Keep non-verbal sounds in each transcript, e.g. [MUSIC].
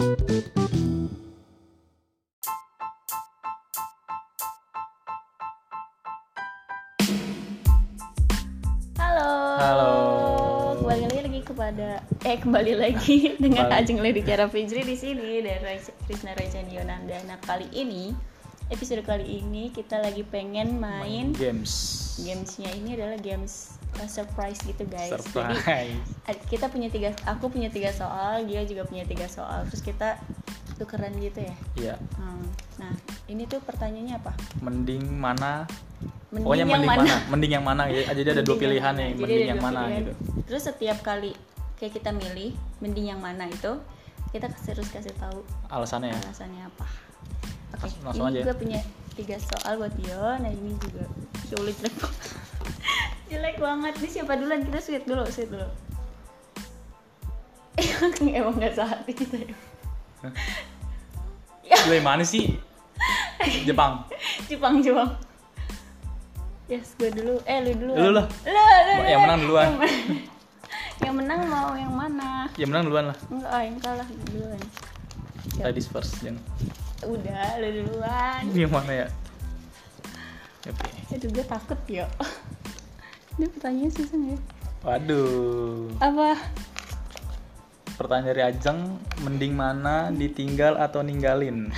Halo. Halo. Kembali lagi kepada eh kembali lagi [LAUGHS] dengan. Ajeng Lady Tiara Fijri di sini dan Krisna Rajani Yonanda. Nah, kali ini episode kali ini kita lagi pengen main games gamesnya ini adalah games uh, surprise gitu guys. Jadi surprise ad- kita punya tiga, aku punya tiga soal, dia juga punya tiga soal. Terus kita tukeran gitu ya. iya Hmm. Nah, ini tuh pertanyaannya apa? mending mana Mending pokoknya yang mending mana? mana? mending yang mana ya jadi ada dua pilihan nih Jadi mending ada yang mana pilihan. gitu Terus setiap kali kayak kita milih mending yang mana itu, kita terus kasih tahu alasannya ya alasannya apa. Oke, langsung ini aja. gue punya tiga soal buat Dio. Nah ini juga sulit banget. Jelek banget. Ini siapa duluan? Kita sweet dulu, sweet dulu. [LAUGHS] Emang nggak sehati kita ya. lu yang mana sih Jepang [LAUGHS] Jepang, Jepang. Yes, gue dulu. Eh, lu dulu. Lu lah. Lu, lu, lu. Yang menang duluan. Yang, men- yang menang mau yang mana? ya menang duluan lah Enggak, ah, yang kalah duluan. Siap. ladies first jangan Udah, lu duluan. yang mana ya oke Aduh, gue takut ya. Ini pertanyaannya susah nggak ya? waduh Apa? pertanyaan dari Ajeng mending mana ditinggal atau ninggalin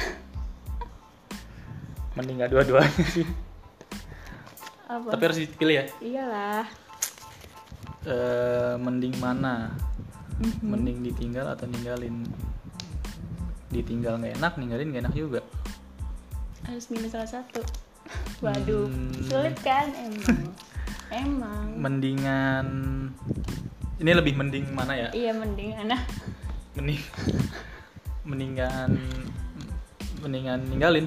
[LAUGHS] mending nggak dua-duanya sih Apa? tapi harus dipilih ya Iyalah. Eh, mending mana Mhm. mending ditinggal atau ninggalin ditinggal nggak enak ninggalin nggak enak juga Harus milih salah satu. [LAUGHS] Waduh, Hmm. sulit kan emang. [LAUGHS] emang. mendingan ini lebih mending mana ya Iya mending anak. mending mendingan mendingan ninggalin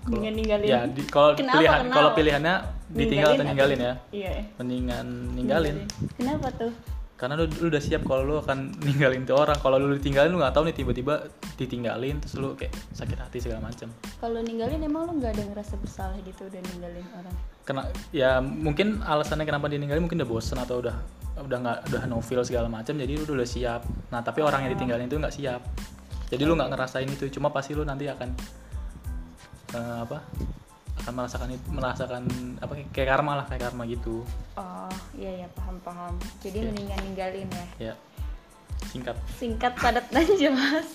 Mendingan ninggalin. ya di, kalau Kenapa, pilihan kalau pilihannya ditinggal atau atau- ninggalin ya Iya. mendingan ninggalin Kenapa tuh? Karena lu, lu udah siap kalau lu akan [LAUGHS] ninggalin tuh orang. Kalau lu ditinggalin lu nggak tahu nih tiba-tiba ditinggalin terus lu kayak sakit hati segala macam Kalau ninggalin emang lu nggak ada ngerasa bersalah gitu udah ninggalin orang? kena ya mungkin alasannya kenapa dia ninggalin mungkin udah bosen atau udah udah nggak udah no feel segala macam jadi lu udah siap. Nah tapi orang yang ditinggalin itu nggak siap. Jadi lu nggak ngerasain itu. Cuma pasti lu nanti akan eh, apa akan merasakan merasakan apa kayak karma lah kayak karma gitu. Oh iya ya paham paham. Jadi Oke. mendingan ninggalin ya. ya singkat Singkat padat dan [LAUGHS] jelas.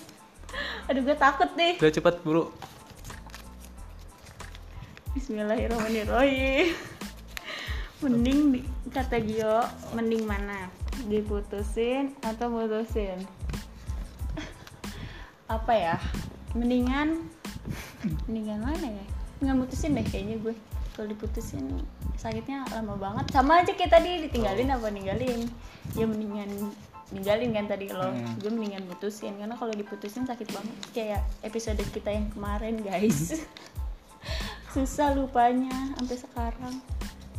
Aduh gue takut deh. udah cepet buru Bismillahirrahmanirrahim. Mending di, kata Gio, mending mana? Diputusin atau putusin? [LAUGHS] Apa ya? Mendingan mendingan mana ya? Nggak mutusin deh kayaknya gue. Kalau diputusin sakitnya lama banget. Sama aja kayak tadi ditinggalin apa ninggalin. Ya mendingan ninggalin kan tadi lo. Hmm. Gue mendingan mutusin karena kalau diputusin sakit banget. Kayak episode kita yang kemarin, guys. [LAUGHS] susah lupanya sampai sekarang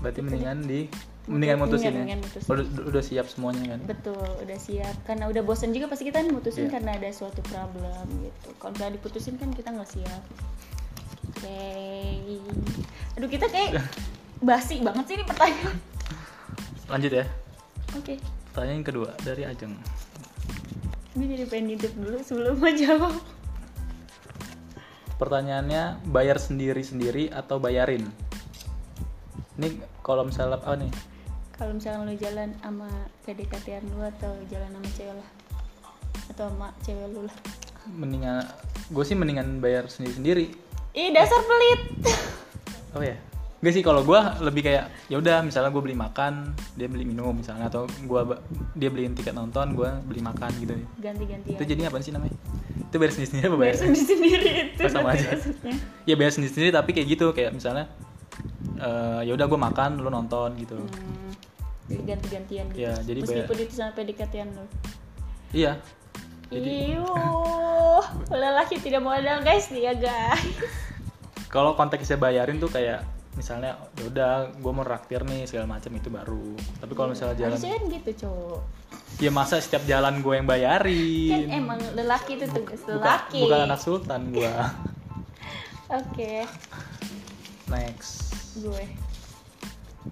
berarti mendingan di mendingan mutusin ya Mendingan mutusin. udah, udah siap semuanya kan betul udah siap karena udah bosen juga pasti kita mutusin Iya. karena ada suatu problem gitu kalau udah diputusin kan kita nggak siap oke. Aduh kita kayak basi banget sih ini pertanyaan. Lanjut ya. Oke. Pertanyaan yang kedua dari Ajeng. Ini jadi pengen nitip dulu sebelum [LAUGHS] mau jawab pertanyaannya bayar sendiri sendiri atau bayarin? Ini kalau misalnya apa nih? Kalau misalnya lu jalan sama PDKT lu atau jalan sama cewek lah. Atau sama cewek lu lah. Mendingan gue sih mendingan bayar sendiri sendiri ih dasar pelit. Oh ya Gak sih kalau gue lebih kayak ya udah misalnya gue beli makan dia beli minum misalnya atau gua ba- dia beliin tiket nonton gue beli makan gitu. Ganti-gantian. Itu jadinya apa sih namanya? Itu bayar sendiri sendiri apa bayar bayar sendiri sendiri [LAUGHS] itu Oh, sama aja. maksudnya. ya bayar sendiri sendiri tapi kayak gitu kayak misalnya eh, ya udah gue makan lu nonton gitu. Hmm, jadi ganti-gantian gitu. Iya, jadi Meskipun itu sama PDKT-an lo. iya. Jadi Iuh, lelaki tidak modal guys dia guys. kalau konteksnya bayarin tuh kayak misalnya ya udah gue mau raktir nih segala macam itu baru tapi kalau misalnya jalan Harusnya kan gitu cowok. ya masa setiap jalan gue yang bayarin Kan emang lelaki itu tugas bukan, lelaki. bukan anak sultan gue [LAUGHS] Oke, next gue.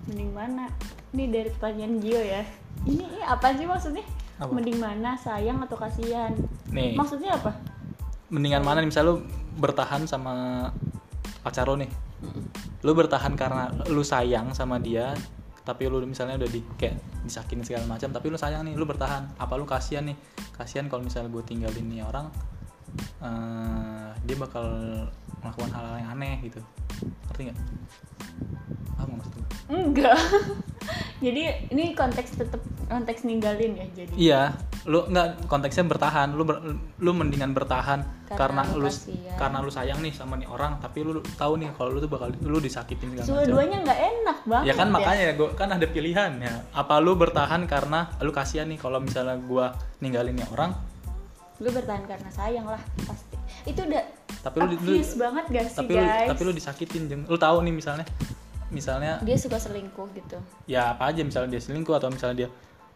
Mending mana? Ini dari pertanyaan Gio ya. Ini, ini apa sih maksudnya? Apa? Mending mana sayang atau kasihan? nih Maksudnya apa? Mendingan mana nih? Misalnya lu bertahan sama pacar lu nih. Lu bertahan karena lu sayang sama dia tapi lu misalnya udah di kayak disakitin segala macam tapi lu sayang nih lu bertahan. Apa lu kasihan nih? Kasihan kalau misalnya gue tinggalin nih orang eh, dia bakal melakukan hal-hal yang aneh gitu. Ngerti nggak? Apa maksud enggak. [LAUGHS] Jadi ini konteks tetap konteks ninggalin ya jadi Iya, lu nggak konteksnya bertahan, lu ber- lu mendingan bertahan Karena karena, lu lu kasihan. karena lu sayang nih sama nih orang, tapi lu tahu nih kalau lu tuh bakal lu disakitin segala macam. dua-duanya nggak enak banget Ya kan makanya gua kan ada pilihan ya. Apa lu bertahan karena lu kasihan nih kalau misalnya gua ninggalin nih orang, gue bertahan karena sayang lah pasti itu udah Tapi lu- lu- banget gak sih tapi lu guys tapi lu disakitin, Jeng. Lu tahu nih misalnya misalnya dia suka selingkuh gitu ya apa aja misalnya dia selingkuh atau misalnya dia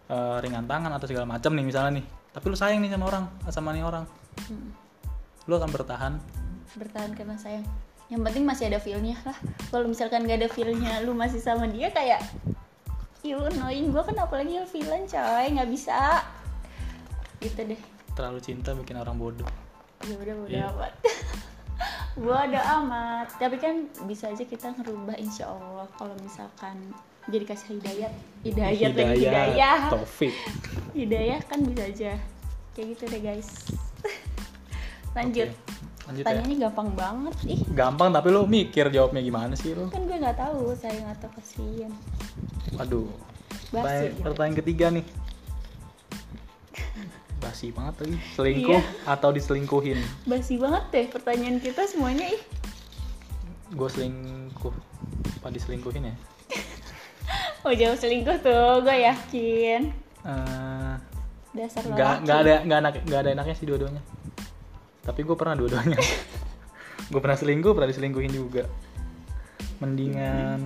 eh, ringan tangan atau segala macam nih misalnya nih. Tapi lu sayang nih sama orang, sama nih orang. Hmm. Lu akan bertahan bertahan karena sayang yang penting masih ada feelnya lah kalau misalkan gak ada feelnya lu masih sama dia kayak you annoying gue kan apalagi yang feelan coy nggak bisa gitu deh terlalu cinta bikin orang bodoh. ya udah udah Iya. amat [LAUGHS] bodo amat tapi kan bisa aja kita ngerubah insya Allah kalau misalkan jadi kasih hidayat hidayat lagi hidayah Taufik. hidayah kan bisa aja kayak gitu deh guys [LAUGHS] lanjut Oke, Lanjut ya. Tanyanya gampang banget ih Gampang tapi lu mikir jawabnya gimana sih lu? kan gue nggak tahu sayang atau kasihan Waduh. Basi Pertanyaan, gitu. pertanyaan ketiga nih. [LAUGHS] Basi banget lagi. Selingkuh Iya. atau diselingkuhin? basi banget deh pertanyaan kita semuanya ih Gue selingkuh. Apa diselingkuhin ya? Oh jauh selingkuh tuh gue yakin Eh, dasar nggak nggak ada nggak enak nggak ada enaknya sih dua-duanya. Tapi gue pernah dua-duanya. [LAUGHS] gue pernah selingkuh, pernah diselingkuhin juga. Mendingan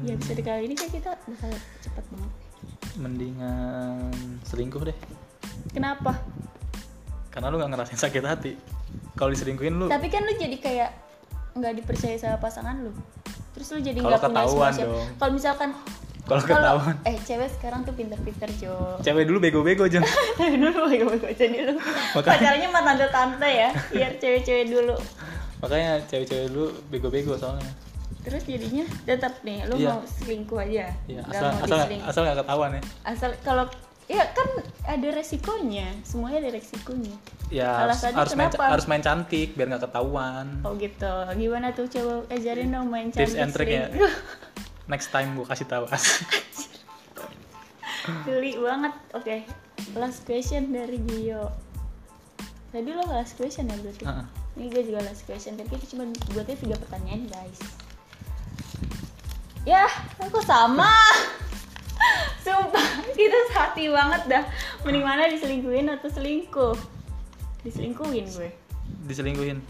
ya bisa dikali ini kayak kita bakal cepet banget mendingan selingkuh deh. kenapa Karena lu nggak ngerasain sakit hati. Kalau diselingkuhin lu tapi kan lu jadi kayak nggak dipercaya sama pasangan lu terus lu jadi nggak punya ketahuan siapa kalau misalkan Kalau ketahuan. eh cewek sekarang tuh pinter-pinter Jo cewek dulu bego-bego jeng. [LAUGHS] dulu bego-bego dulu Makanya- pacarnya mah tante-tante ya biar cewek-cewek dulu Makanya cewek-cewek dulu bego-bego soalnya. terus jadinya tetap nih lu Iya. mau selingkuh aja Iya, asal mau asal asal nggak ketahuan ya. asal kalau ya kan ada resikonya. Semuanya ada resikonya. Ya harus Alasannya harus main, kenapa? harus main cantik biar nggak ketahuan. oh gitu. Gimana tuh? Coba ajarin dong main Tips cantik and trick ya. [LAUGHS] Next time gua kasih tahu. [LAUGHS] geli banget. Oke last question dari Gio. Tadi lo last question ya berarti? Heeh. ini gue juga last question. Tapi kita cuma buatnya tiga pertanyaan guys. Ya aku sama. [LAUGHS] Sumpah kita hati banget dah. Mending mana diselingkuhin atau selingkuh? Diselingkuhin gue. Diselingkuhin.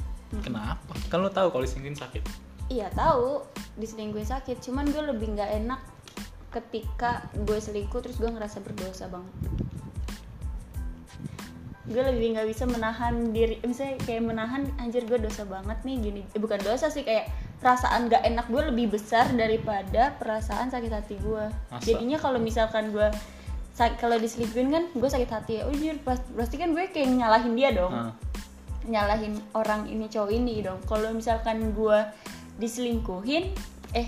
Kenapa? Kan lu tahu kalau diselingkuhin sakit. iya tahu. Diselingkuhin sakit. Cuman gue lebih nggak enak ketika gue selingkuh terus gue ngerasa berdosa banget gue lebih nggak bisa menahan diri. Misalnya kayak menahan anjir gue dosa banget nih gini. Eh, bukan dosa sih kayak perasaan gak enak gue lebih besar daripada perasaan sakit hati gue. Jadinya kalau misalkan gue kalau diselingkuhin kan gue sakit hati ya ujur pasti kan gue kayak nyalahin dia dong Heeh. nyalahin orang ini cowok ini dong kalau misalkan gue diselingkuhin eh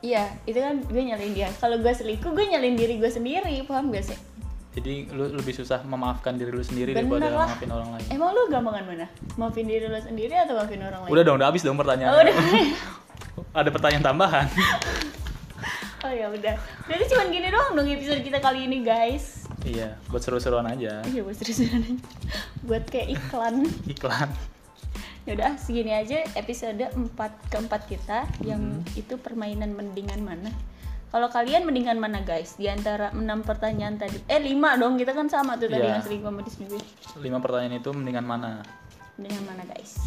iya itu kan gue nyalain dia kalau gue selingkuh gue nyalain diri gue sendiri paham gak sih Jadi lu lebih susah memaafkan diri lu sendiri Bener daripada lah. maafin orang lain. emang lu gampangan mana maafin diri lu sendiri atau maafin orang lain Udah dong, udah habis dong pertanyaan. oh udah [LAUGHS] Ada pertanyaan tambahan. [LAUGHS] oh ya udah berarti cuma gini doang dong episode kita kali ini guys iya, buat seru-seruan aja. iya buat seriusan aja. buat kayak iklan [LAUGHS] Iklan. ya udah segini aja episode 4 keempat kita yang Hmm. itu permainan mendingan mana kalau kalian mendingan mana guys di antara 6 pertanyaan tadi eh 5 dong kita kan sama tuh tadi Iya. yang sama diselingkuhin Lima pertanyaan itu mendingan mana? mendingan mana guys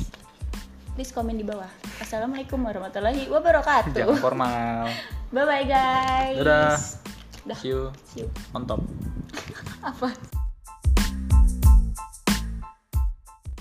please komen di bawah assalamualaikum warahmatullahi wabarakatuh Jangan formal. bye bye guys Dadah. Dah. See you See you. on top. [LAUGHS] apa